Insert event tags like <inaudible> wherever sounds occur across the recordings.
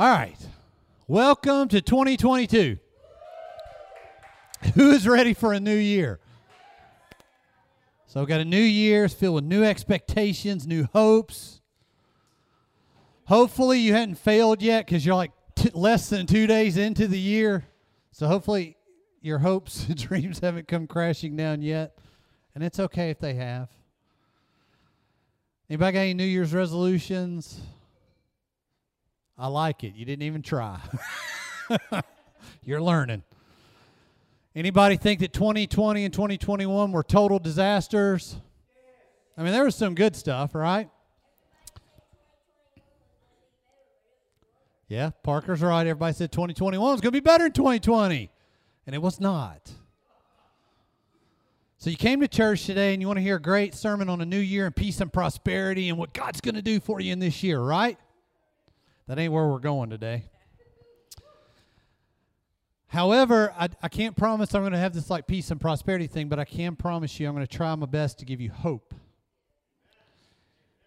All right. Welcome to 2022. <laughs> Who is ready for a new year? So, we've got a new year, filled with new expectations, new hopes. Hopefully, you hadn't failed yet because you're like t- less than two days into the year. So, hopefully, your hopes <laughs> and dreams haven't come crashing down yet. And it's okay if they have. Anybody got any New Year's resolutions? I like it. You didn't even try. <laughs> You're learning. Anybody think that 2020 and 2021 were total disasters? I mean, there was some good stuff, right? Yeah, Parker's right. Everybody said 2021 was going to be better than 2020, and it was not. So you came to church today and you want to hear a great sermon on a new year and peace and prosperity and what God's going to do for you in this year, right? That ain't where we're going today. However, I, I can't promise I'm going to have this like peace and prosperity thing, but I can promise you I'm going to try my best to give you hope.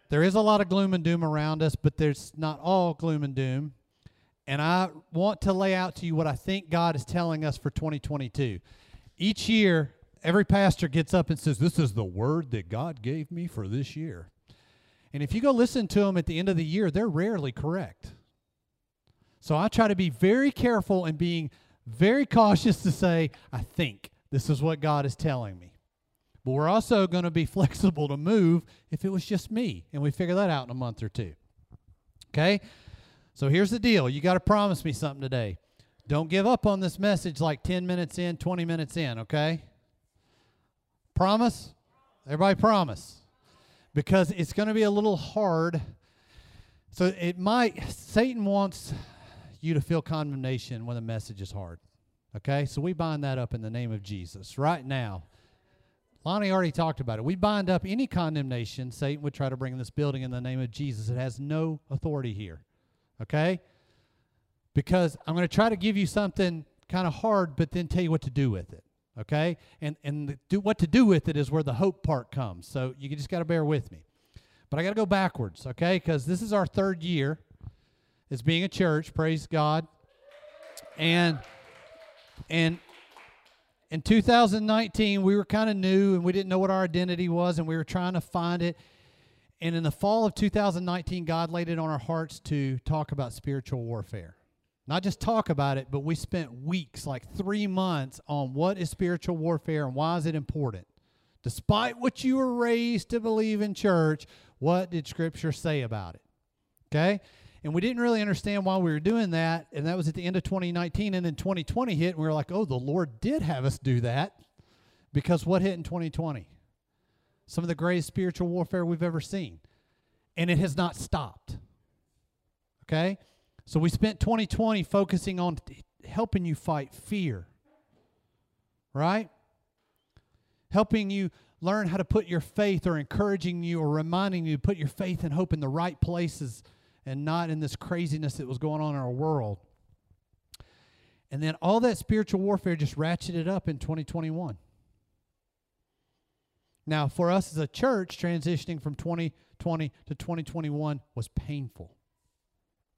There is a lot of gloom and doom around us, but there's not all gloom and doom. And I want to lay out to you what I think God is telling us for 2022. Each year, every pastor gets up and says, This is the word that God gave me for this year. And if you go listen to them at the end of the year, they're rarely correct. So I try to be very careful and being very cautious to say, I think this is what God is telling me. But we're also going to be <laughs> flexible to move if it was just me, and we figure that out in a month or two. Okay? So here's the deal you got to promise me something today. Don't give up on this message like 10 minutes in, 20 minutes in, okay? Promise? Everybody promise. Because it's going to be a little hard. So it might, Satan wants you to feel condemnation when the message is hard. Okay? So we bind that up in the name of Jesus right now. Lonnie already talked about it. We bind up any condemnation Satan would try to bring in this building in the name of Jesus. It has no authority here. Okay? Because I'm going to try to give you something kind of hard, but then tell you what to do with it okay? And and do, what to do with it is where the hope part comes. So you just got to bear with me. But i got to go backwards okay? Because this is our third year as being a church praise god. And and in 2019 we were kind of new and we didn't know what our identity was and we were trying to find it. And in the fall of 2019 god laid it on our hearts to talk about spiritual warfare not just talk about it, but we spent weeks, like three months, on what is spiritual warfare and why is it important. Despite what you were raised to believe in church, what did Scripture say about it? Okay? And we didn't really understand why we were doing that. And that was at the end of 2019. And then 2020 hit, and we were like, oh, the Lord did have us do that. Because what hit in 2020? Some of the greatest spiritual warfare we've ever seen. And it has not stopped. Okay? So we spent 2020 focusing on helping you fight fear, right? Helping you learn how to put your faith or encouraging you or reminding you to put your faith and hope in the right places and not in this craziness that was going on in our world. And then all that spiritual warfare just ratcheted up in 2021. Now, for us as a church, transitioning from 2020 to 2021 was painful.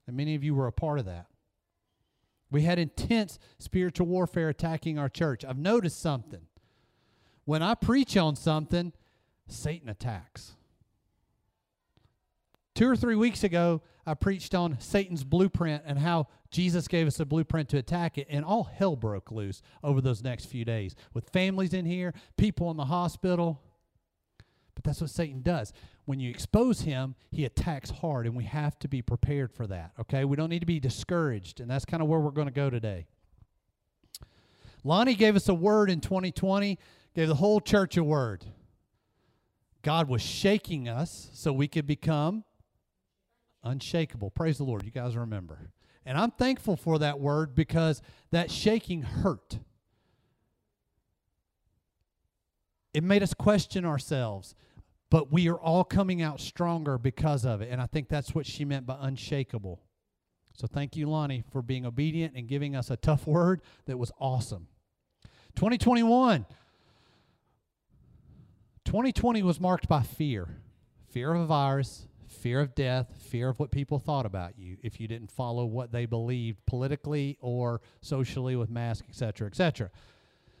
And many of you were a part of that. We had intense spiritual warfare attacking our church. I've noticed something. When I preach on something, Satan attacks. Two or three weeks ago, I preached on Satan's blueprint and how Jesus gave us a blueprint to attack it, and all hell broke loose over those next few days with families in here, people in the hospital. But that's what Satan does when you expose him, he attacks hard, and we have to be prepared for that, okay? We don't need to be discouraged, and that's kind of where we're going to go today. Lonnie gave us a word in 2020, gave the whole church a word. God was shaking us so we could become unshakable. Praise the Lord. You guys remember. And I'm thankful for that word because that shaking hurt. It made us question ourselves but we are all coming out stronger because of it. And I think that's what she meant by unshakable. So thank you, Lonnie, for being obedient and giving us a tough <laughs> word that was awesome. 2021. 2020 was marked by fear fear of a virus, fear of death, fear of what people thought about you if you didn't follow what they believed politically or socially with masks, etc., cetera, et cetera.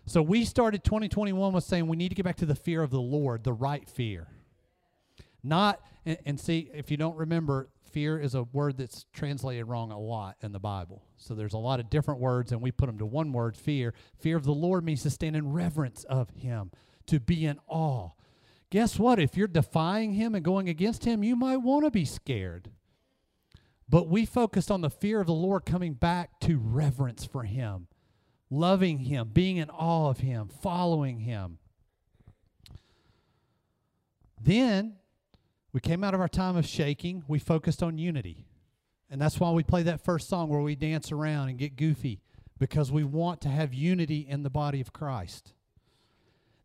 So we started 2021 with saying we need to get back to the fear of the Lord, the right fear. Not, and, and see, if you don't remember, fear is a word that's translated wrong a lot in the Bible. So there's a lot of different words, and we put them to one word fear. Fear of the Lord means to stand in reverence of Him, to be in awe. Guess what? If you're defying Him and going against Him, you might want to be scared. But we focused on the fear of the Lord coming back to reverence for Him, loving Him, being in awe of Him, following Him. Then we came out of our time of shaking, we focused on unity. And that's why we play that first song where we dance around and get goofy, because we want to have unity in the body of Christ.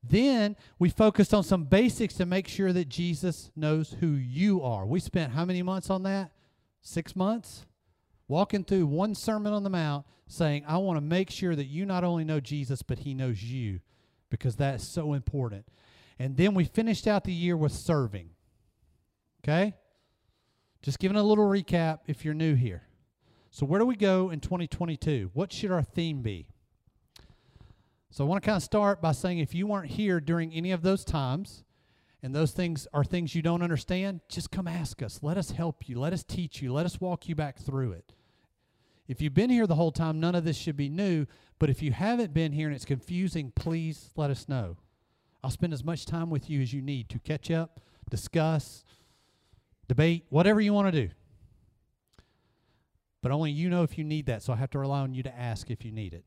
Then we focused on some basics to make sure that Jesus knows who you are. We spent how many months on that? Six months? Walking through one Sermon on the Mount saying, I want to make sure that you not only know Jesus, but he knows you, because that's so important. And then we finished out the year with serving. Okay? Just giving a little recap if you're new here. So, where do we go in 2022? What should our theme be? So, I want to kind of start by saying if you weren't here during any of those times, and those things are things you don't understand, just come ask us. Let us help you. Let us teach you. Let us walk you back through it. If you've been here the whole time, none of this should be new. But if you haven't been here and it's confusing, please let us know. I'll spend as much time with you as you need to catch up, discuss, debate, whatever you want to do. But only you know if you need that, so I have to rely on you to ask if you need it.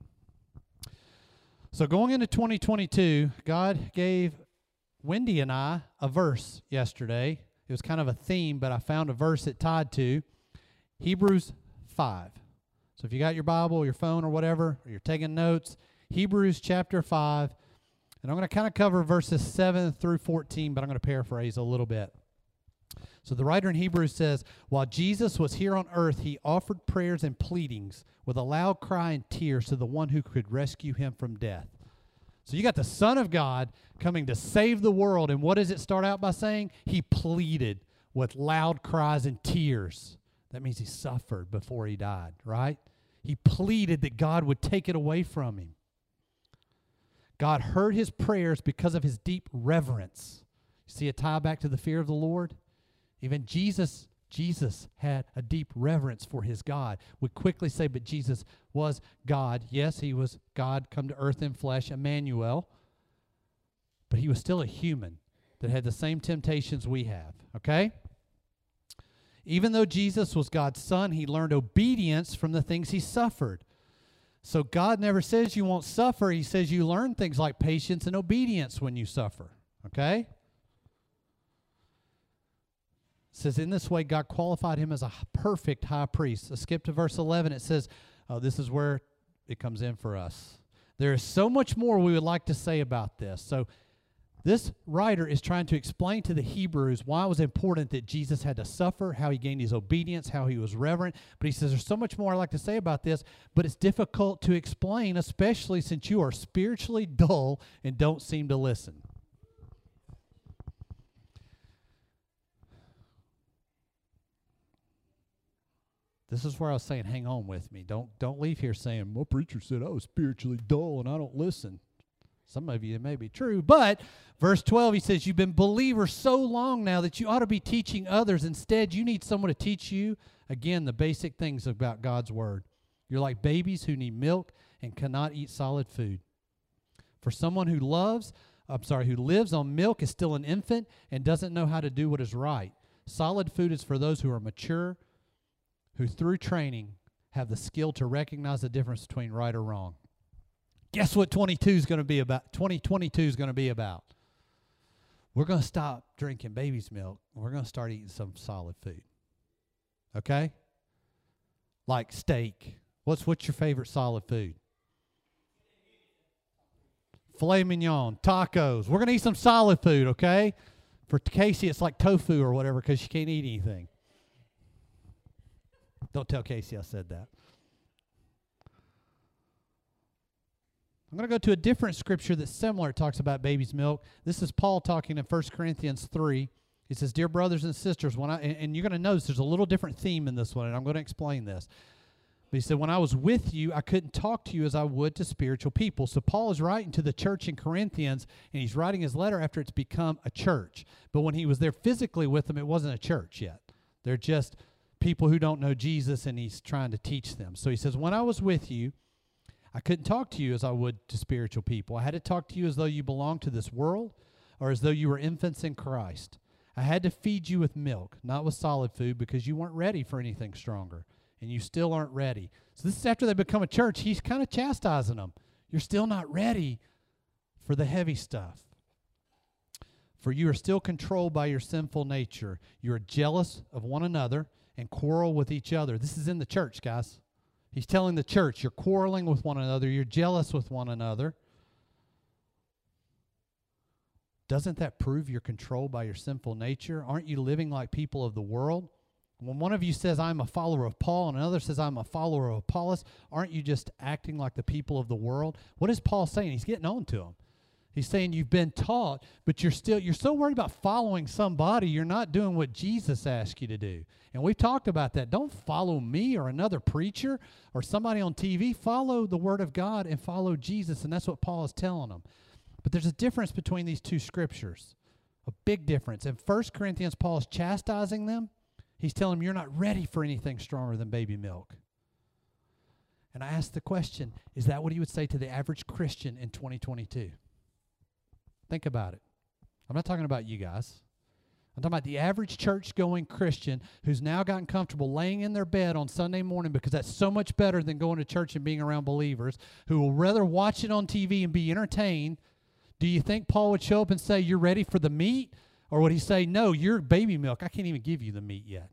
So going into 2022, God gave Wendy and I a verse yesterday. It was kind of a theme, but I found a verse it tied to Hebrews 5. So if you got your Bible, your phone, or whatever, or you're taking notes, Hebrews chapter 5. And I'm going to kind of cover verses 7 through 14, but I'm going to paraphrase a little bit. So the writer in Hebrews says, While Jesus was here on earth, he offered prayers and pleadings with a loud cry and tears to the one who could rescue him from death. So you got the Son of God coming to save the world. And what does it start out by saying? He pleaded with loud cries and tears. That means he suffered before he died, right? He pleaded that God would take it away from him. God heard his prayers because of his deep reverence. See a tie back to the fear of the Lord? Even Jesus, Jesus had a deep reverence for his God. We quickly say, but Jesus was God. Yes, he was God come to earth in flesh, Emmanuel. But he was still a human that had the same temptations we have. Okay? Even though Jesus was God's son, he learned obedience from the things he suffered. So God never says you won't suffer. He says you learn things like patience and obedience when you suffer. Okay? says, In this way, God qualified him as a perfect high priest. So skip to verse 11. It says, Oh, this is where it comes in for us. There is so much more we would like to say about this. So, this writer is trying to explain to the Hebrews why it was important that Jesus had to suffer, how he gained his obedience, how he was reverent. But he says there's so much more I'd like to say about this, but it's difficult to explain, especially since you are spiritually <laughs> dull and don't seem to listen. This is where I was saying, hang on with me. Don't don't leave here saying, my preacher said I was spiritually dull and I don't listen. Some of you it may be true, but verse 12 he says, You've been believers so long now that you ought to be teaching others. Instead, you need someone to teach you again the basic things about God's word. You're like babies who need milk and cannot eat solid food. For someone who loves, I'm sorry, who lives on milk is still an infant and doesn't know how to do what is right. Solid food is for those who are mature who through training have the skill to recognize the difference between right or wrong. Guess what 22 is going to be about? 2022 is going to be about. We're going to stop drinking baby's milk. We're going to start eating some solid food. Okay? Like steak. What's what's your favorite solid food? Filet mignon, tacos. We're going to eat some solid food, okay? For Casey, it's like tofu or whatever because she can't eat anything. Don't tell Casey I said that. I'm going to go to a different scripture that's similar. It talks about baby's milk. This is Paul talking in 1 Corinthians 3, He says, Dear brothers and sisters, when I, and, and you're going to notice there's a little different theme in this one, and I'm going to explain this. But he said, When I was with you, I couldn't talk to you as I would to spiritual people. So Paul is writing to the church in Corinthians, and he's writing his letter after it's become a church. But when he was there physically with them, it wasn't a church yet. They're just people who don't know Jesus, and he's trying to teach them. So he says, When I was with you, I couldn't talk to you as I would to spiritual people. I had to talk to you as though you belonged to this world or as though you were infants in Christ. I had to feed you with milk, not with solid food, because you weren't ready for anything stronger, and you still aren't ready. So, this is after they become a church. He's kind of chastising them. You're still not ready for the heavy stuff. For you are still controlled by your sinful nature. You are jealous of one another and quarrel with each other. This is in the church, guys. He's telling the church, you're quarreling with one another, you're jealous with one another. Doesn't that prove you're controlled by your sinful nature? Aren't you living like people of the world? When one of you says, I'm a follower of Paul, and another says, I'm a follower of Apollos, aren't you just acting like the people of the world? What is Paul saying? He's getting on to them. He's saying you've been taught, but you're still you're so worried about following somebody, you're not doing what Jesus asked you to do. And we've talked about that. Don't follow me or another preacher or somebody on TV. Follow the word of God and follow Jesus, and that's what Paul is telling them. But there's a difference between these two scriptures. A big difference. In 1 Corinthians, Paul is chastising them. He's telling them you're not ready for anything stronger than baby milk. And I ask the question, is that what he would say to the average Christian in 2022? Think about it. I'm not talking about you guys. I'm talking about the average church going Christian who's now gotten comfortable laying in their bed on Sunday morning because that's so much better than going to church and being around believers, who will rather watch it on TV and be entertained do you think Paul would show up and say, You're ready for the meat? Or would he say, No, you're baby milk. I can't even give you the meat yet.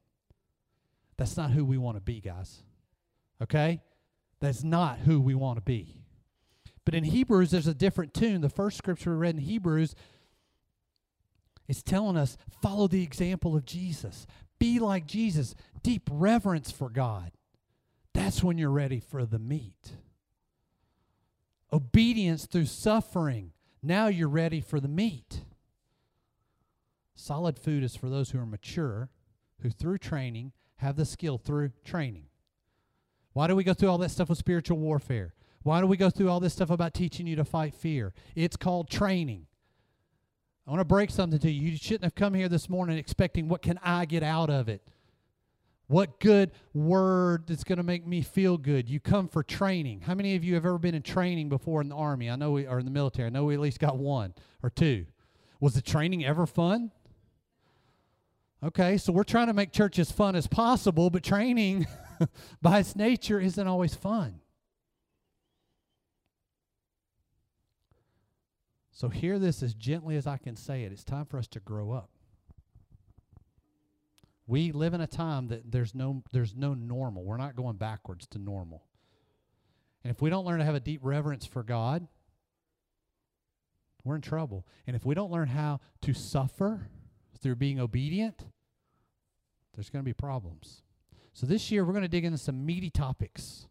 That's not who we want to be, guys. Okay? That's not who we want to be. But in Hebrews, there's a different tune. The first scripture we read in Hebrews is telling us follow the example of Jesus, be like Jesus, deep reverence for God. That's when you're ready for the meat. Obedience through suffering now you're ready for the meat. Solid food is for those who are mature, who through training have the skill through training. Why do we go through all that stuff with spiritual warfare? Why do we go through all this stuff about teaching you to fight fear? It's called training. I want to break something to you. You shouldn't have come here this morning expecting what can I get out of it? What good word that's going to make me feel good? You come for training. How many of you have ever been in training before in the army? I know we are in the military. I know we at least got one or two. Was the training ever fun? Okay, so we're trying to make church as fun as possible, but training <laughs> by its nature isn't always fun. So hear this as gently as I can say it. It's time for us to grow up. We live in a time that there's no there's no normal. We're not going backwards to normal. And if we don't learn to have a deep reverence for God, we're in trouble. And if we don't learn how to suffer through being obedient, there's going to be problems. So this year we're going to dig into some meaty topics.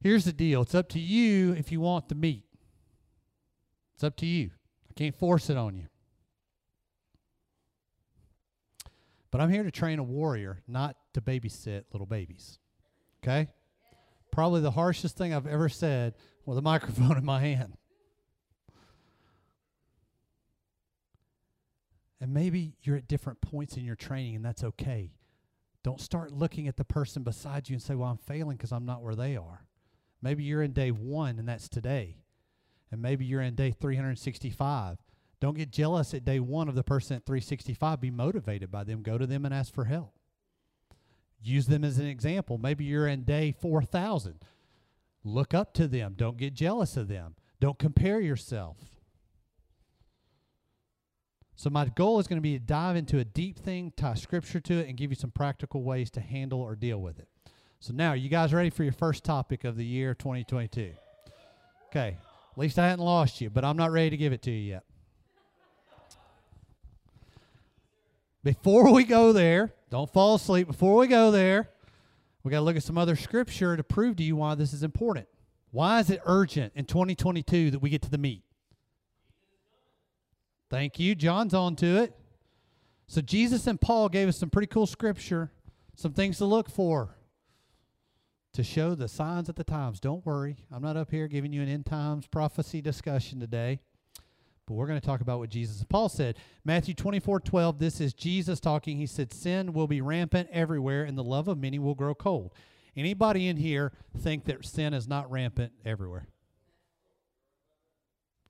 Here's the deal. It's up to you if you want the meat. It's up to you. I can't force it on you. But I'm here to train a warrior, not to babysit little babies. Okay? Probably the harshest thing I've ever said with a <laughs> microphone in my hand. And maybe you're at different points in your training, and that's okay. Don't start looking at the person beside you and say, Well, I'm failing because I'm not where they are. Maybe you're in day one, and that's today. And maybe you're in day 365, don't get jealous at day one of the person at 365. Be motivated by them. Go to them and ask for help. Use them as an example. Maybe you're in day 4,000. Look up to them. Don't get jealous of them. Don't compare yourself. So, my goal is going to be to dive into a deep thing, tie scripture to it, and give you some practical ways to handle or deal with it. So, now, you guys ready for your first topic of the year 2022? Okay. At least I hadn't lost you, but I'm not ready to give it to you yet. Before we go there, don't fall asleep. Before we go there, we got to look at some other scripture to prove to you why this is important. Why is it urgent in 2022 that we get to the meat? Thank you. John's on to it. So Jesus and Paul gave us some pretty cool scripture, some things to look for to show the signs at the times. Don't worry, I'm not up here giving you an end times prophecy discussion today. But we're going to talk about what Jesus and Paul said. Matthew 24, 12, this is Jesus talking. He said, Sin will be rampant everywhere, and the love of many will grow cold. Anybody in here think that sin is not rampant everywhere?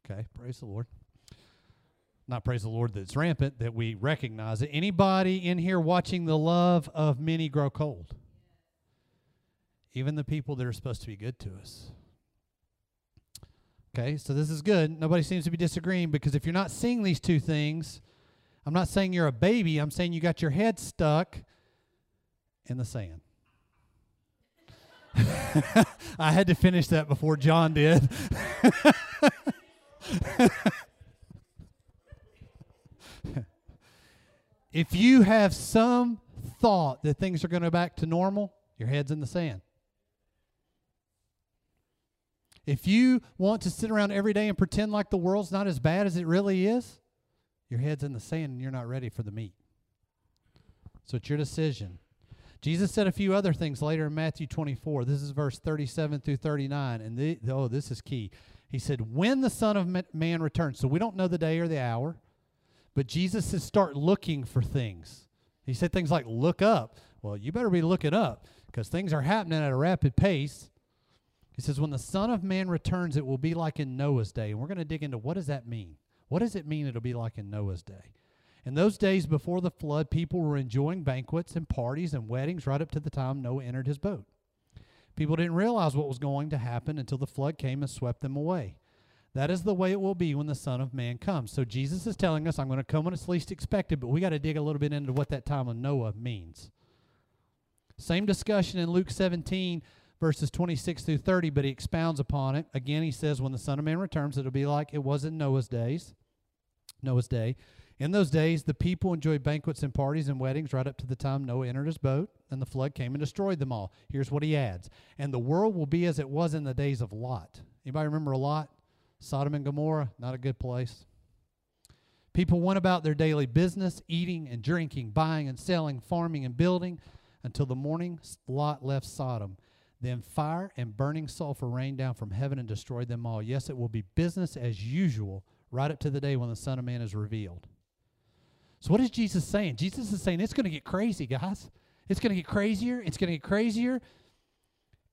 Okay, praise the Lord. Not praise the Lord that it's rampant, that we recognize it. Anybody in here watching the love of many grow cold? Even the people that are supposed to be good to us. Okay, so this is good. Nobody seems to be disagreeing because if you're not seeing these two things, I'm not saying you're a baby, I'm saying you got your head stuck in the sand. <laughs> I had to finish that before John did. <laughs> if you have some thought that things are going to go back to normal, your head's in the sand. If you want to sit around every day and pretend like the world's not as bad as it really is, your head's in the sand and you're not ready for the meat. So it's your decision. Jesus said a few other things later in Matthew 24. This is verse 37 through 39. And the, oh, this is key. He said, When the Son of Man returns. So we don't know the day or the hour, but Jesus says, Start looking for things. He said things like, Look up. Well, you better be looking up because things are happening at a rapid pace. He says, when the Son of Man returns, it will be like in Noah's day. And we're going to dig into what does that mean? What does it mean it'll be like in Noah's day? In those days before the flood, people were enjoying banquets and parties and weddings right up to the time Noah entered his boat. People didn't realize what was going to happen until the flood came and swept them away. That is the way it will be when the Son of Man comes. So Jesus is telling us, I'm going to come when it's least expected, but we got to dig a little bit into what that time of Noah means. Same discussion in Luke 17 verses 26 through 30, but he expounds upon it. Again, he says, When the Son of Man returns, it'll be like it was in Noah's days. Noah's day. In those days, the people enjoyed banquets and parties and weddings right up to the time Noah entered his boat, and the flood came and destroyed them all. Here's what he adds And the world will be as it was in the days of Lot. Anybody remember Lot? Sodom and Gomorrah, not a good place. People went about their daily business, eating and drinking, buying and selling, farming and building, until the morning Lot left Sodom then fire and burning sulfur rained down from heaven and destroyed them all. Yes, it will be business as usual right up to the day when the Son of Man is revealed. So, what is Jesus saying? Jesus is saying it's going to get crazy, guys. It's going to get crazier. It's going to get crazier.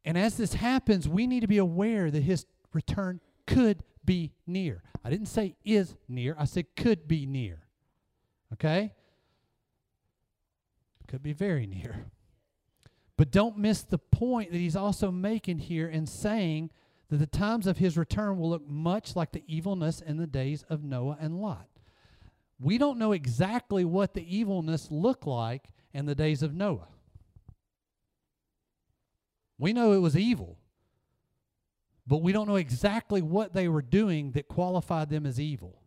And as this happens, we need to be aware that his return could be near. I didn't say is near, I said could be near. Okay? Could be very near. But don't miss the point that he's also making here in saying that the times of his return will look much like the evilness in the days of Noah and Lot. We don't know exactly what the evilness looked like in the days of Noah. We know it was evil, but we don't know exactly what they were doing that qualified them as evil.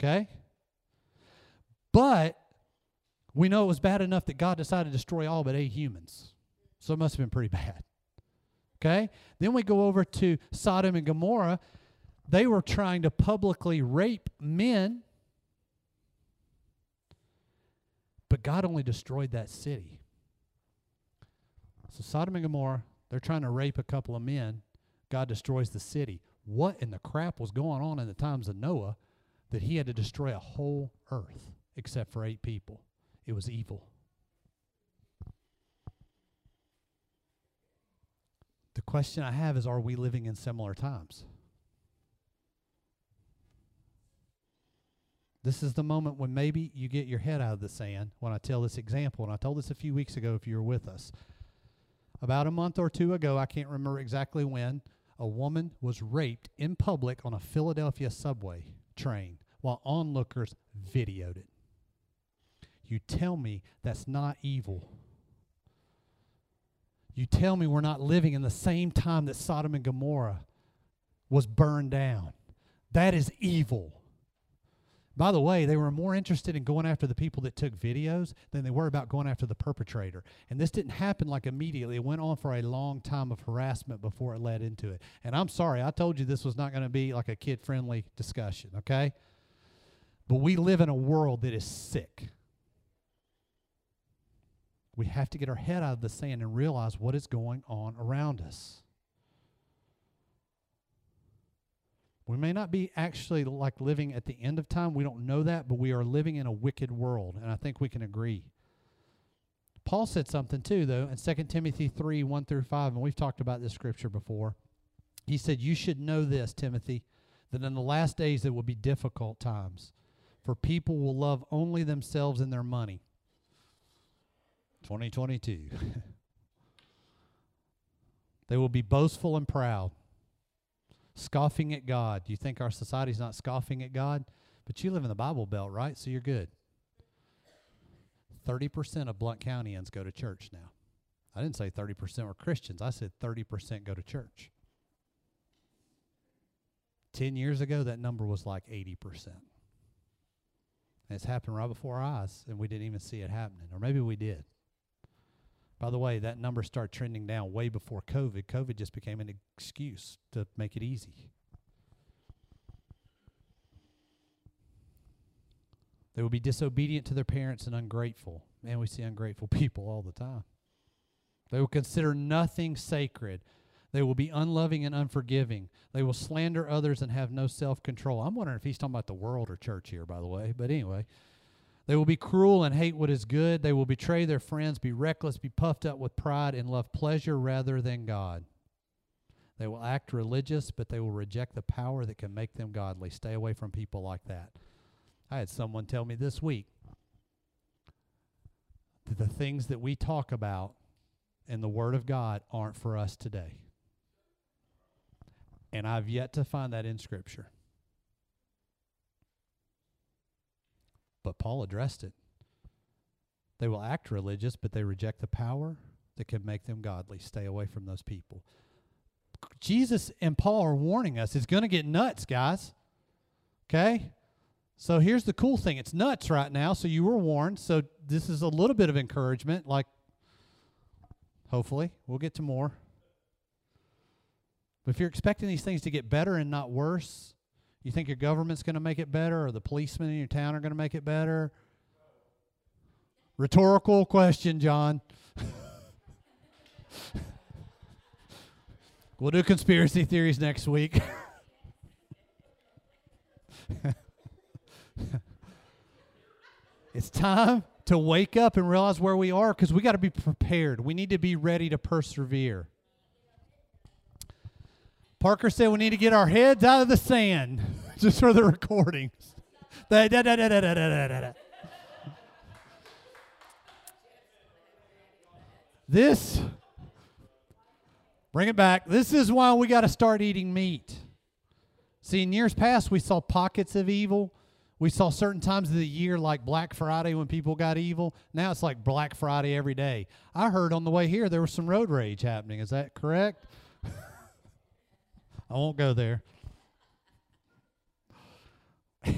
Okay? But we know it was bad enough that God decided to destroy all but eight humans. So it must have been pretty bad. Okay? Then we go over to Sodom and Gomorrah. They were trying to publicly rape men, but God only destroyed that city. So Sodom and Gomorrah, they're trying to rape a couple of men. God destroys the city. What in the crap was going on in the times of Noah that he had to destroy a whole earth except for eight people? It was evil. The question I have is are we living in similar times? This is the moment when maybe you get your head out of the sand when I tell this example. And I told this a few weeks ago if you were with us. About a month or two ago, I can't remember exactly when, a woman was raped in public on a Philadelphia subway train while onlookers videoed it. You tell me that's not evil. You tell me we're not living in the same time that Sodom and Gomorrah was burned down. That is evil. By the way, they were more interested in going after the people that took videos than they were about going after the perpetrator. And this didn't happen like immediately. It went on for a long time of harassment before it led into it. And I'm sorry, I told you this was not going to be like a kid friendly discussion, okay? But we live in a world that is sick. We have to get our head out of the sand and realize what is going on around us. We may not be actually like living at the end of time. We don't know that, but we are living in a wicked world, and I think we can agree. Paul said something too, though, in 2 Timothy 3 1 through 5, and we've talked about this scripture before. He said, You should know this, Timothy, that in the last days there will be difficult times, for people will love only themselves and their money. 2022. <laughs> they will be boastful and proud scoffing at God. You think our society's not scoffing at God? But you live in the Bible Belt, right? So you're good. 30% of Blount Countyans go to church now. I didn't say 30% were Christians. I said 30% go to church. 10 years ago, that number was like 80%. And it's happened right before our eyes, and we didn't even see it happening. Or maybe we did. By the way, that number started trending down way before COVID. COVID just became an excuse to make it easy. They will be disobedient to their parents and ungrateful. Man, we see ungrateful <laughs> people all the time. They will consider nothing sacred. They will be unloving and unforgiving. They will slander others and have no self control. I'm wondering if he's talking about the world or church here, by the way. But anyway, they will be cruel and hate what is good. They will betray their friends, be reckless, be puffed up with pride, and love pleasure rather than God. They will act religious, but they will reject the power that can make them godly. Stay away from people like that. I had someone tell me this week that the things that we talk about in the Word of God aren't for us today. And I've yet to find that in Scripture. But Paul addressed it. They will act religious, but they reject the power that can make them godly. Stay away from those people. Jesus and Paul are warning us it's going to get nuts, guys. Okay? So here's the cool thing it's nuts right now, so you were warned. So this is a little bit of encouragement, like, hopefully, we'll get to more. But if you're expecting these things to get better and not worse, you think your government's going to make it better or the policemen in your town are going to make it better? Rhetorical question, John. <laughs> we'll do conspiracy theories next week. <laughs> it's time to wake up and realize where we are because we got to be prepared. We need to be ready to persevere. Parker said we need to get our heads out of the sand <laughs> just for the recordings. this, bring it back. This is why we got to start eating meat. See, in years past, we saw pockets of evil. We saw certain times of the year, like Black Friday, when people got evil. Now it's like Black Friday every day. I heard on the way here there was some road rage happening. Is that correct? I won't go there. <laughs>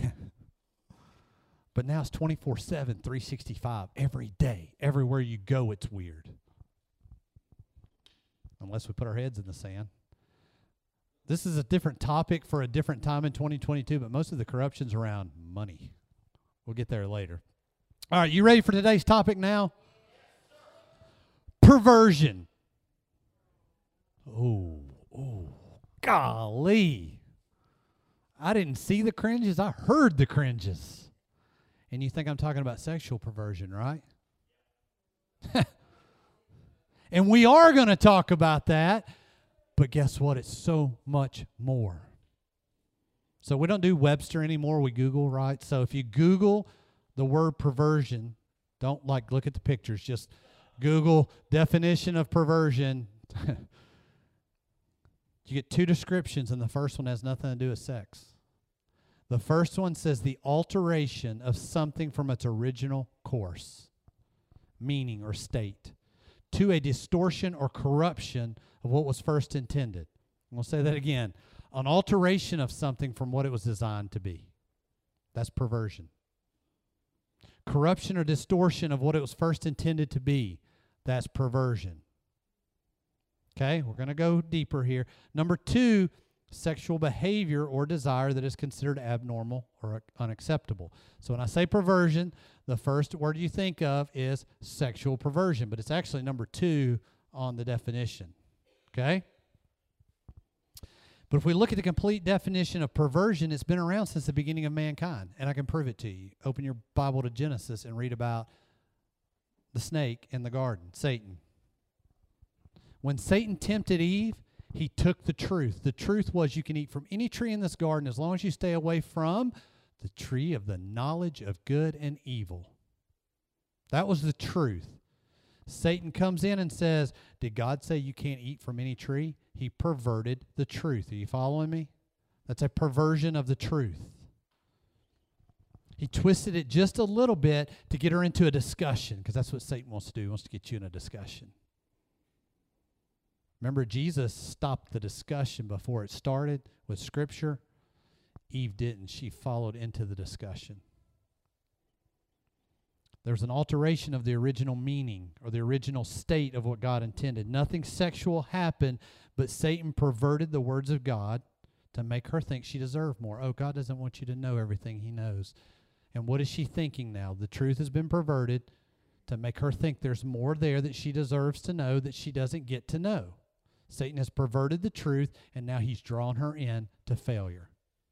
but now it's 24 7, 365, every day. Everywhere you go, it's weird. Unless we put our heads in the sand. This is a different topic for a different time in 2022, but most of the corruption's around money. We'll get there later. All right, you ready for today's topic now? Perversion. Oh, oh golly. I didn't see the cringes, I heard the cringes. And you think I'm talking about sexual perversion, right? <laughs> and we are going to talk about that, but guess what? It's so much more. So we don't do Webster anymore, we Google, right? So if you Google the word perversion, don't like look at the pictures, just Google definition of perversion. <laughs> You get two descriptions, and the first one has nothing to do with sex. The first one says the alteration of something from its original course, meaning, or state, to a distortion or corruption of what was first intended. I'm going to say that again an alteration of something from what it was designed to be. That's perversion. Corruption or distortion of what it was first intended to be. That's perversion. Okay, we're going to go deeper here. Number two sexual behavior or desire that is considered abnormal or unacceptable. So when I say perversion, the first word you think of is sexual perversion, but it's actually number two on the definition. Okay? But if we look at the complete definition of perversion, it's been around since the beginning of mankind, and I can prove it to you. Open your Bible to Genesis and read about the snake in the garden, Satan. When Satan tempted Eve, he took the truth. The truth was you can eat from any tree in this garden as long as you stay away from the tree of the knowledge of good and evil. That was the truth. Satan comes in and says, Did God say you can't eat from any tree? He perverted the truth. Are you following me? That's a perversion of the truth. He twisted it just a little bit to get her into a discussion because that's what Satan wants to do. He wants to get you in a discussion. Remember, Jesus stopped the discussion before it started with Scripture. Eve didn't. She followed into the discussion. There's an alteration of the original meaning or the original state of what God intended. Nothing sexual happened, but Satan perverted the words of God to make her think she deserved more. Oh, God doesn't want you to know everything He knows. And what is she thinking now? The truth has been perverted to make her think there's more there that she deserves to know that she doesn't get to know. Satan has perverted the truth, and now he's drawn her in to failure.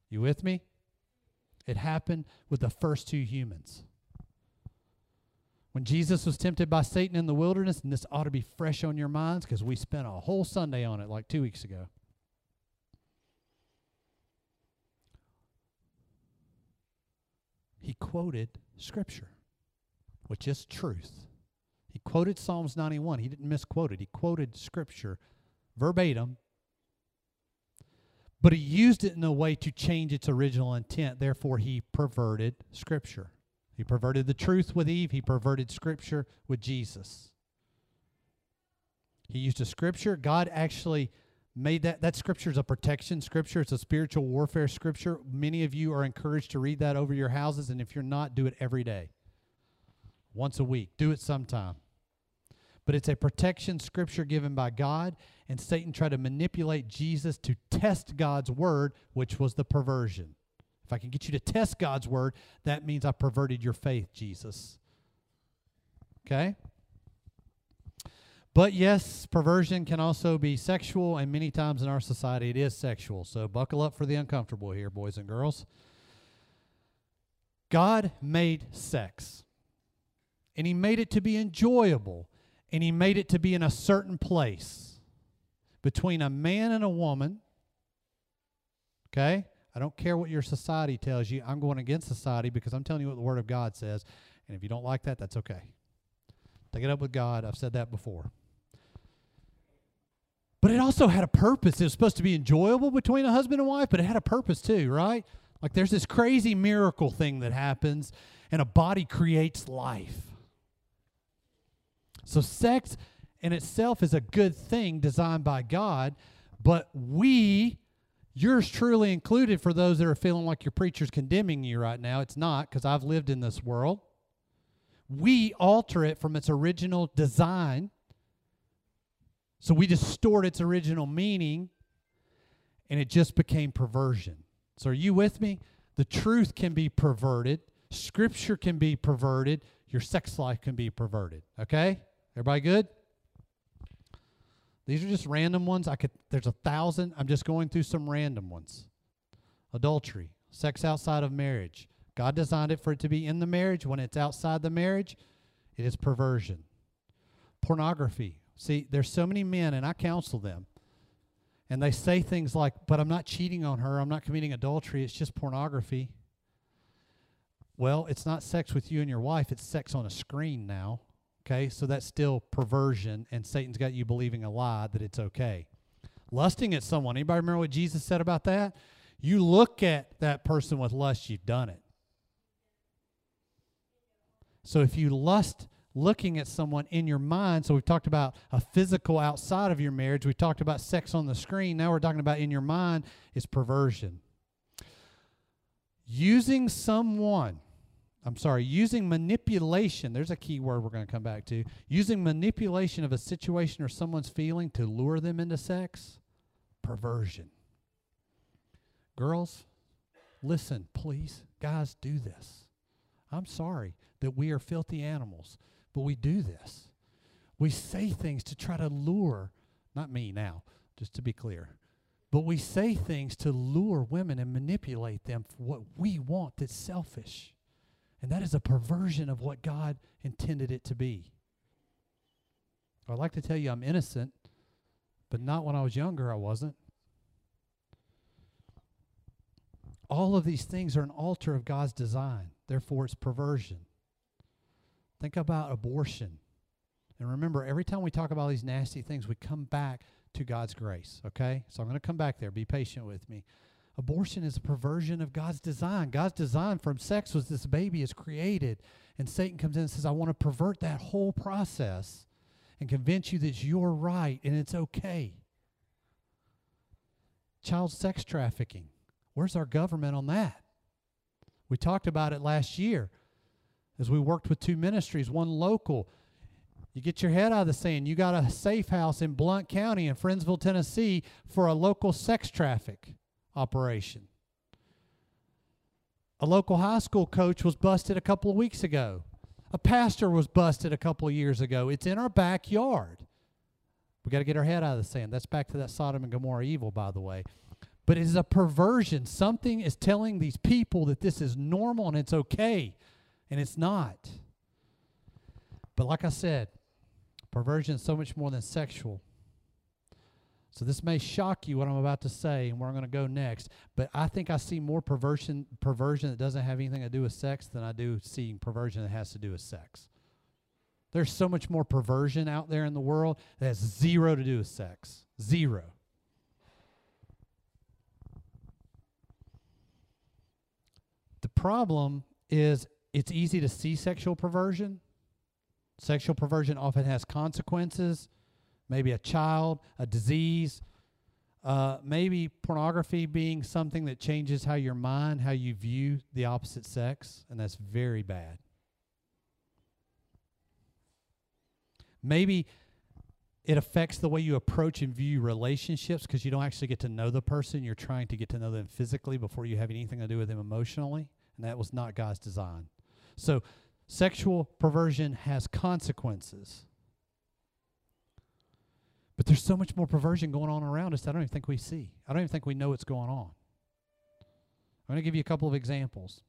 You with me? It happened with the first two humans. When Jesus was tempted by Satan in the wilderness, and this ought to be fresh on your minds because we spent a whole Sunday on it like two weeks ago. He quoted Scripture, which is truth. He quoted Psalms 91. He didn't misquote it, he quoted Scripture verbatim, but he used it in a way to change its original intent. Therefore, he perverted Scripture. He perverted the truth with Eve, he perverted Scripture with Jesus. He used a Scripture. God actually made that that scripture is a protection scripture it's a spiritual warfare scripture many of you are encouraged to read that over your houses and if you're not do it every day once a week do it sometime but it's a protection scripture given by God, and Satan tried to manipulate Jesus to test God's word, which was the perversion. If I can get you to test God's word, that means I perverted your faith, Jesus. Okay? But yes, perversion can also be sexual, and many times in our society it is sexual. So buckle up for the uncomfortable here, boys and girls. God made sex, and He made it to be enjoyable and he made it to be in a certain place between a man and a woman. Okay? I don't care what your society tells you. I'm going against society because I'm telling you what the Word of God says. And if you don't like that, that's okay. Take it up with God. I've said that before. But it also had a purpose. It was supposed to be enjoyable between a husband and wife, but it had a purpose too, right? Like there's this crazy miracle thing that happens, and a body creates life. So, sex in itself is a good thing designed by God, but we, yours truly included, for those that are feeling like your preacher's condemning you right now, it's not because I've lived in this world. We alter it from its original design. So we distort its original meaning and it just became perversion. So are you with me? The truth can be perverted, scripture can be perverted, your sex life can be perverted. Okay? Everybody good? These are just random ones. I could there's a thousand. I'm just going through some random ones. Adultery, sex outside of marriage. God designed it for it to be in the marriage. When it's outside the marriage, it is perversion. Pornography. See, there's so many men, and I counsel them, and they say things like, But I'm not cheating on her, I'm not committing adultery, it's just pornography. Well, it's not sex with you and your wife, it's sex on a screen now. Okay, so that's still perversion, and Satan's got you believing a lie that it's okay. Lusting at someone. Anybody remember what Jesus said about that? You look at that person with lust, you've done it. So if you lust looking at someone in your mind, so we've talked about a physical outside of your marriage, we talked about sex on the screen, now we're talking about in your mind is perversion. Using someone I'm sorry, using manipulation, there's a key word we're going to come back to. Using manipulation of a situation or someone's feeling to lure them into sex, perversion. Girls, listen, please. Guys, do this. I'm sorry that we are filthy animals, but we do this. We say things to try to lure, not me now, just to be clear, but we say things to lure women and manipulate them for what we want that's selfish. And that is a perversion of what God intended it to be. I'd like to tell you I'm innocent, but not when I was younger, I wasn't. All of these things are an altar of God's design. Therefore, it's perversion. Think about abortion. And remember, every time we talk about these nasty things, we come back to God's grace, okay? So I'm going to come back there. Be patient with me. Abortion is a perversion of God's design. God's design from sex was this baby is created, and Satan comes in and says, I want to pervert that whole process and convince you that you're right and it's okay. Child sex trafficking. Where's our government on that? We talked about it last year as we worked with two ministries, one local. You get your head out of the sand. You got a safe house in Blount County in Friendsville, Tennessee for a local sex traffic operation. A local high school coach was busted a couple of weeks ago. A pastor was busted a couple of years ago. It's in our backyard. We got to get our head out of the sand. That's back to that Sodom and Gomorrah evil, by the way. But it is a perversion. Something is telling these people that this is normal and it's okay, and it's not. But like I said, perversion is so much more than sexual. So this may shock you what I'm about to say and where I'm going to go next, but I think I see more perversion perversion that doesn't have anything to do with sex than I do seeing perversion that has to do with sex. There's so much more perversion out there in the world that has zero to do with sex. Zero. The problem is it's easy to see sexual perversion. Sexual perversion often has consequences maybe a child, a disease, uh, maybe pornography being something that changes how your mind, how you view the opposite sex, and that's very bad. Maybe it affects the way you approach and view relationships because you don't actually get to know the person. You're trying to get to know them physically before you have anything to do with them emotionally, and that was not God's design. So, sexual perversion has consequences. But there's so much more perversion going on around us that I don't even think we see. I don't even think we know what's going on. I'm going to give you a couple of examples.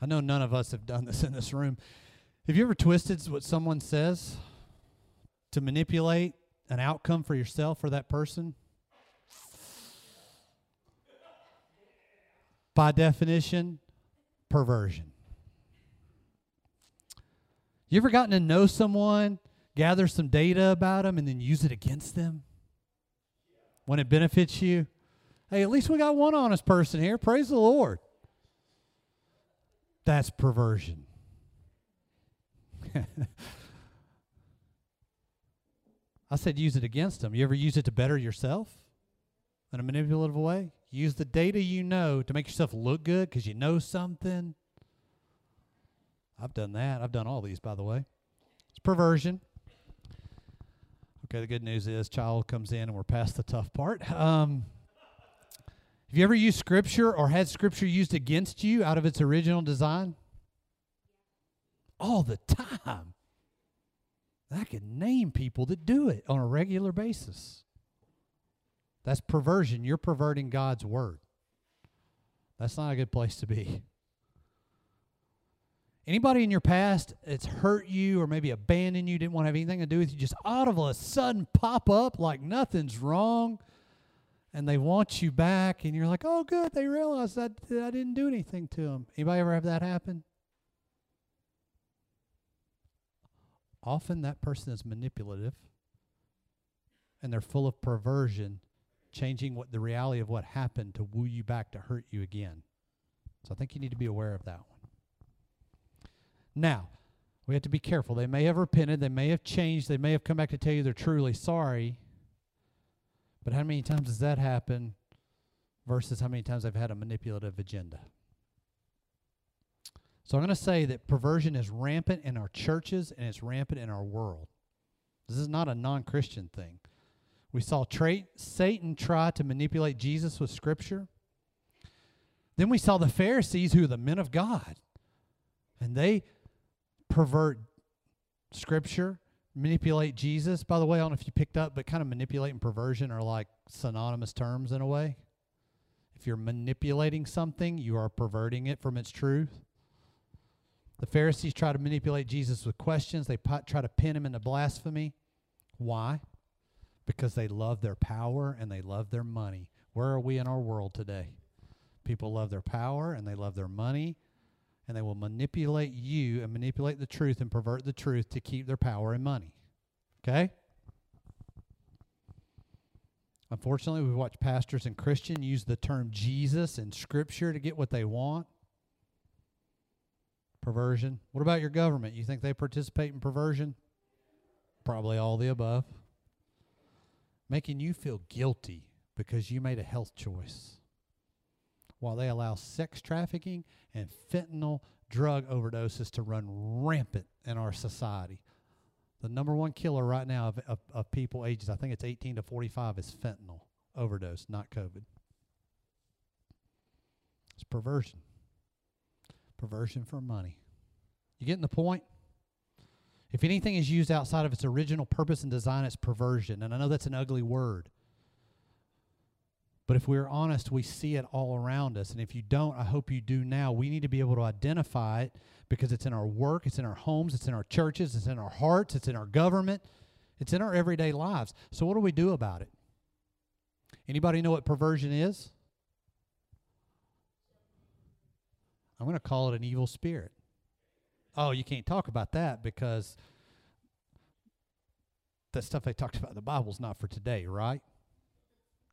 I know none of us have done this in this room. Have you ever twisted what someone says to manipulate an outcome for yourself or that person? By definition, perversion. You ever gotten to know someone gather some data about them and then use it against them when it benefits you. Hey, at least we got one honest person here. Praise the Lord. That's perversion. <laughs> I said use it against them. You ever use it to better yourself in a manipulative way? Use the data you know to make yourself look good because you know something. I've done that. I've done all these, by the way. It's perversion. Okay, the good news is child comes in and we're past the tough part. Um, have you ever used scripture or had scripture used against you out of its original design? All the time. I can name people that do it on a regular basis. That's perversion. You're perverting God's word. That's not a good place to be. Anybody in your past that's hurt you or maybe abandoned you, didn't want to have anything to do with you, just out of a sudden pop up like nothing's wrong and they want you back and you're like, oh, good, they realized that, that I didn't do anything to them. Anybody ever have that happen? Often that person is manipulative and they're full of perversion, changing what the reality of what happened to woo you back to hurt you again. So I think you need to be aware of that one. Now, we have to be careful. They may have repented, they may have changed, they may have come back to tell you they're truly sorry. But how many times does that happen versus how many times they've had a manipulative agenda? So I'm going to say that perversion is rampant in our churches and it's rampant in our world. This is not a non Christian thing. We saw Satan try to manipulate Jesus with Scripture. Then we saw the Pharisees, who are the men of God, and they pervert Scripture, manipulate Jesus. By the way, I don't know if you picked up, but kind of manipulate and perversion are like synonymous terms in a way. If you're manipulating something, you are perverting it from its truth. The Pharisees try to manipulate Jesus with questions. They try to pin him into blasphemy. Why? Because they love their power and they love their money. Where are we in our world today? People love their power and they love their money, and they will manipulate you and manipulate the truth and pervert the truth to keep their power and money. Okay? Unfortunately, we watch pastors and Christians use the term Jesus in Scripture to get what they want. Perversion. What about your government? You think they participate in perversion? Probably all the above. Making you feel guilty because you made a health choice. While they allow sex trafficking and fentanyl drug overdoses to run rampant in our society. The number one killer right now of, of, of people ages, I think it's 18 to 45, is fentanyl overdose, not COVID. It's perversion. Perversion for money. You getting the point? If anything is used outside of its original purpose and design, it's perversion. And I know that's an ugly word. But if we're honest, we see it all around us. And if you don't, I hope you do now. We need to be able to identify it because it's in our work, it's in our homes, it's in our churches, it's in our hearts, it's in our government, it's in our everyday lives. So what do we do about it? Anybody know what perversion is? I'm going to call it an evil spirit. Oh, you can't talk about that because that stuff they talked about in the Bible is not for today, right?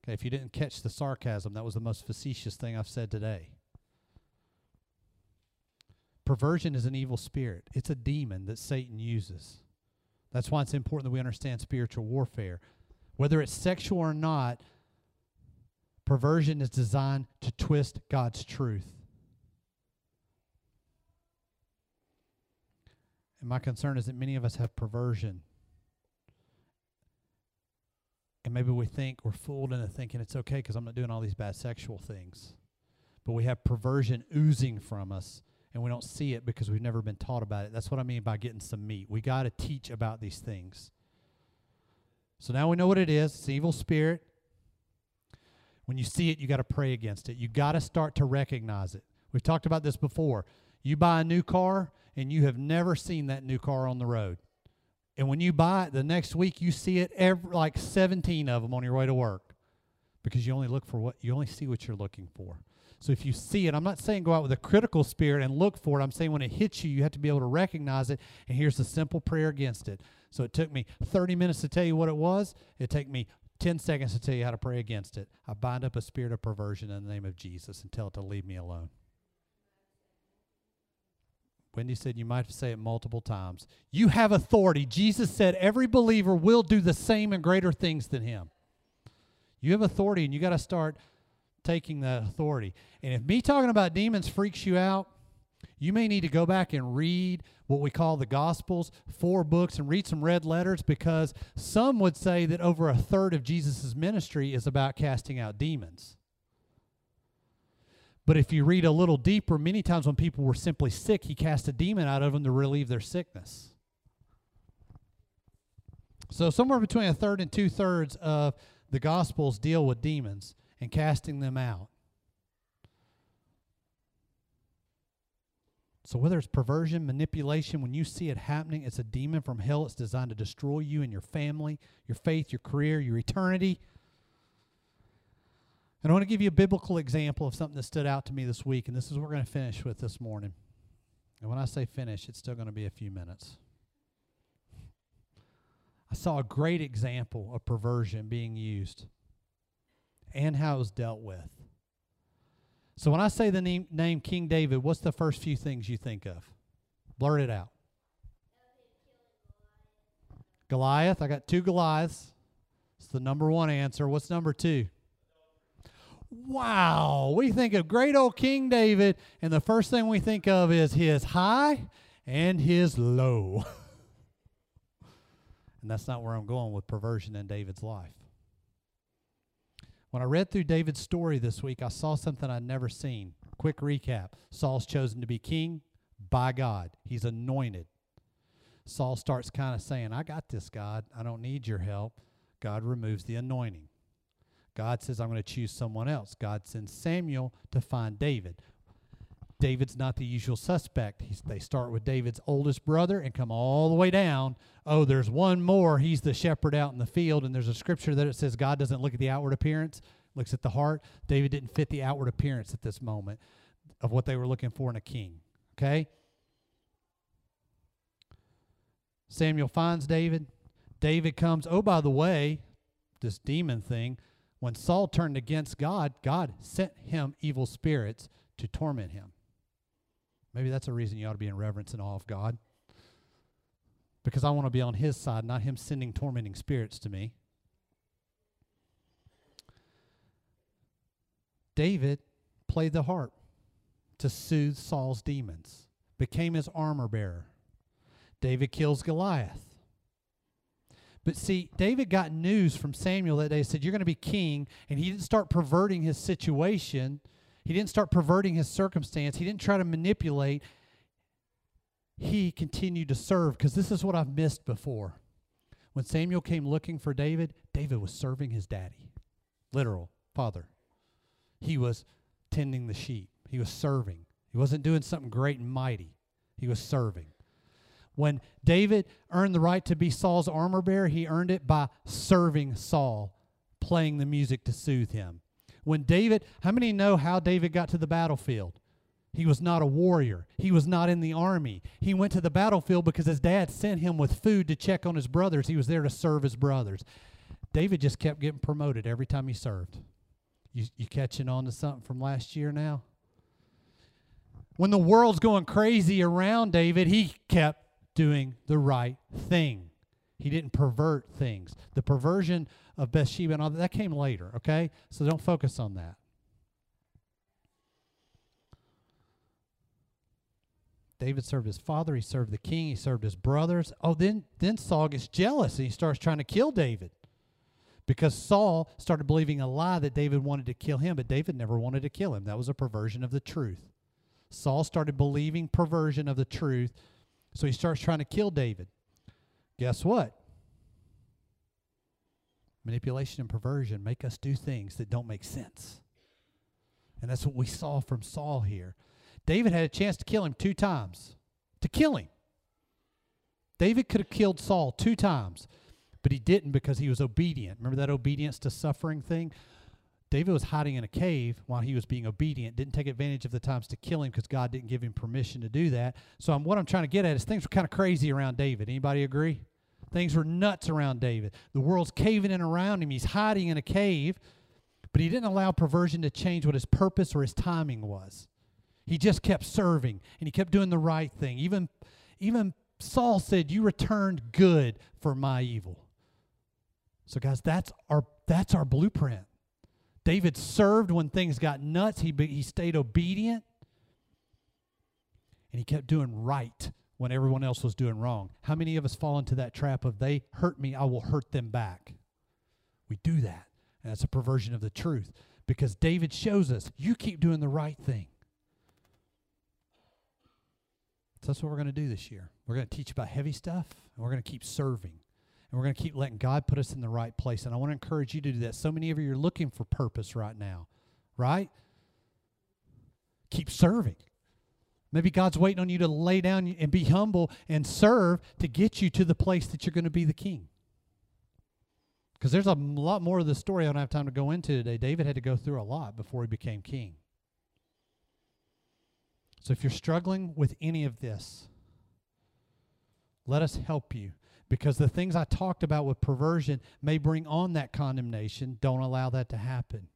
Okay, if you didn't catch the sarcasm, that was the most facetious thing I've said today. Perversion is an evil spirit, it's a demon that Satan uses. That's why it's important that we understand spiritual warfare. Whether it's sexual or not, perversion is designed to twist God's truth. And my concern is that many of us have perversion. And maybe we think we're fooled into thinking it's okay because I'm not doing all these bad sexual things. But we have perversion oozing from us and we don't see it because we've never been taught about it. That's what I mean by getting some meat. We got to teach about these things. So now we know what it is. It's evil spirit. When you see it, you got to pray against it. You got to start to recognize it. We've talked about this before. You buy a new car and you have never seen that new car on the road. And when you buy it, the next week you see it every like 17 of them on your way to work because you only look for what you only see what you're looking for. So if you see it, I'm not saying go out with a critical spirit and look for it. I'm saying when it hits you, you have to be able to recognize it. And here's the simple prayer against it. So it took me 30 minutes to tell you what it was. It took me 10 seconds to tell you how to pray against it. I bind up a spirit of perversion in the name of Jesus and tell it to leave me alone. Wendy said you might say it multiple times. You have authority. Jesus said every believer will do the same and greater things than him. You have authority and you got to start taking that authority. And if me talking about demons freaks you out, you may need to go back and read what we call the Gospels, four books, and read some red letters because some would say that over a third of Jesus' ministry is about casting out demons. But if you read a little deeper, many times when people were simply sick, he cast a demon out of them to relieve their sickness. So, somewhere between a third and two thirds of the Gospels deal with demons and casting them out. So, whether it's perversion, manipulation, when you see it happening, it's a demon from hell. It's designed to destroy you and your family, your faith, your career, your eternity. And I want to give you a biblical example of something that stood out to me this week, and this is what we're going to finish with this morning. And when I say finish, it's still going to be a few minutes. I saw a great example of perversion being used and how it was dealt with. So when I say the name, name King David, what's the first few things you think of? Blurt it out. Goliath. I got two Goliaths. It's the number one answer. What's number two? Wow. We think of great old King David, and the first thing we think of is his high and his low. <laughs> and that's not where I'm going with perversion in David's life. When I read through David's story this week, I saw something I'd never seen. Quick recap Saul's chosen to be king by God, he's anointed. Saul starts kind of saying, I got this, God. I don't need your help. God removes the anointing. God says, I'm going to choose someone else. God sends Samuel to find David. David's not the usual suspect. He's, they start with David's oldest brother and come all the way down. Oh, there's one more. He's the shepherd out in the field. And there's a scripture that it says God doesn't look at the outward appearance, looks at the heart. David didn't fit the outward appearance at this moment of what they were looking for in a king. Okay? Samuel finds David. David comes. Oh, by the way, this demon thing, when Saul turned against God, God sent him evil spirits to torment him. Maybe that's a reason you ought to be in reverence and awe of God. Because I want to be on his side, not him sending tormenting spirits to me. David played the harp to soothe Saul's demons, became his armor bearer. David kills Goliath. But see, David got news from Samuel that day, He said, You're going to be king. And he didn't start perverting his situation he didn't start perverting his circumstance. He didn't try to manipulate. He continued to serve because this is what I've missed before. When Samuel came looking for David, David was serving his daddy, literal father. He was tending the sheep, he was serving. He wasn't doing something great and mighty, he was serving. When David earned the right to be Saul's armor bearer, he earned it by serving Saul, playing the music to soothe him. When David, how many know how David got to the battlefield? He was not a warrior. He was not in the army. He went to the battlefield because his dad sent him with food to check on his brothers. He was there to serve his brothers. David just kept getting promoted every time he served. You, you catching on to something from last year now? When the world's going crazy around David, he kept doing the right thing. He didn't pervert things. The perversion of Bathsheba and all that, that came later, okay? So don't focus on that. David served his father, he served the king, he served his brothers. Oh, then then Saul gets jealous and he starts trying to kill David. Because Saul started believing a lie that David wanted to kill him, but David never wanted to kill him. That was a perversion of the truth. Saul started believing perversion of the truth, so he starts trying to kill David. Guess what? Manipulation and perversion make us do things that don't make sense. And that's what we saw from Saul here. David had a chance to kill him two times. To kill him. David could have killed Saul two times, but he didn't because he was obedient. Remember that obedience to suffering thing? David was hiding in a cave while he was being obedient, didn't take advantage of the times to kill him because God didn't give him permission to do that. So I'm, what I'm trying to get at is things were kind of crazy around David. Anybody agree? Things were nuts around David. The world's caving in around him. He's hiding in a cave, but he didn't allow perversion to change what his purpose or his timing was. He just kept serving and he kept doing the right thing. Even, even Saul said, You returned good for my evil. So, guys, that's our, that's our blueprint. David served when things got nuts. He, he stayed obedient. And he kept doing right when everyone else was doing wrong. How many of us fall into that trap of they hurt me, I will hurt them back? We do that. And that's a perversion of the truth because David shows us you keep doing the right thing. So that's what we're going to do this year. We're going to teach about heavy stuff and we're going to keep serving. And we're going to keep letting God put us in the right place. And I want to encourage you to do that. So many of you are looking for purpose right now, right? Keep serving. Maybe God's waiting on you to lay down and be humble and serve to get you to the place that you're going to be the king. Because there's a lot more of the story I don't have time to go into today. David had to go through a lot before he became king. So if you're struggling with any of this, let us help you because the things I talked about with perversion may bring on that condemnation. Don't allow that to happen.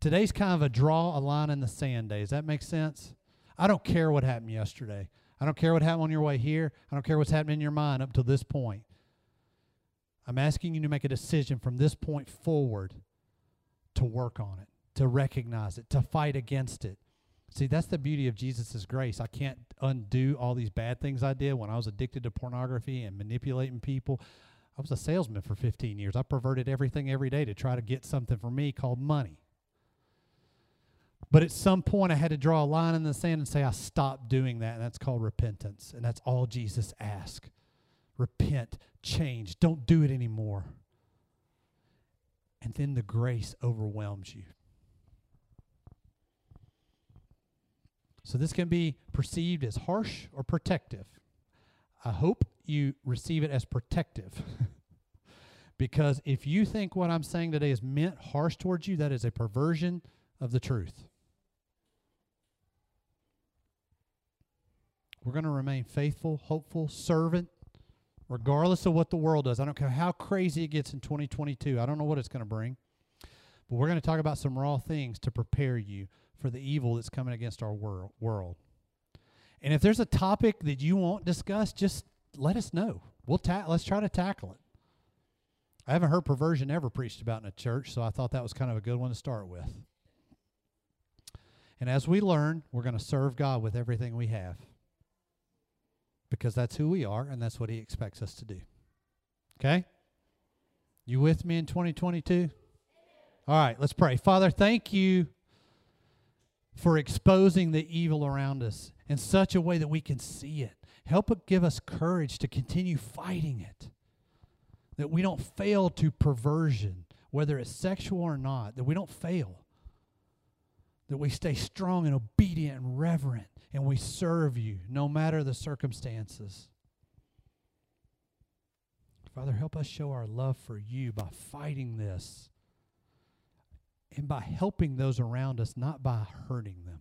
Today's kind of a draw a line in the sand day. Does that make sense? I don't care what happened yesterday. I don't care what happened on your way here. I don't care what's happening in your mind up to this point. I'm asking you to make a decision from this point forward to work on it, to recognize it, to fight against it, See, that's the beauty of Jesus' grace. I can't undo all these bad things I did when I was addicted to pornography and manipulating people. I was a salesman for 15 years. I perverted everything every day to try to get something for me called money. But at some point, I had to draw a line in the sand and say, I stopped doing that. And that's called repentance. And that's all Jesus asked repent, change, don't do it anymore. And then the grace overwhelms you. So this can be perceived as harsh or protective. I hope you receive it as protective. <laughs> because if you think what I'm saying today is meant harsh towards you, that is a perversion of the truth. We're going to remain faithful, hopeful, servant, regardless of what the world does. I don't care how crazy it gets in 2022. I don't know what it's going to bring. But we're going to talk about some raw things to prepare you for the evil that's coming against our wor- world. And if there's a topic that you want discussed, just let us know. We'll ta- let's try to tackle it. I haven't heard perversion ever preached about in a church, so I thought that was kind of a good one to start with. And as we learn, we're going to serve God with everything we have because that's who we are and that's what He expects us to do. Okay? You with me in 2022? All right, let's pray. Father, thank you for exposing the evil around us in such a way that we can see it. Help it give us courage to continue fighting it. That we don't fail to perversion, whether it's sexual or not, that we don't fail. That we stay strong and obedient and reverent and we serve you no matter the circumstances. Father, help us show our love for you by fighting this and by helping those around us, not by hurting them.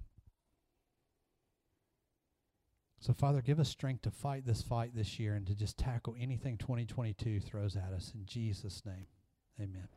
So, Father, give us strength to fight this fight this year and to just tackle anything 2022 throws at us. In Jesus' name, amen.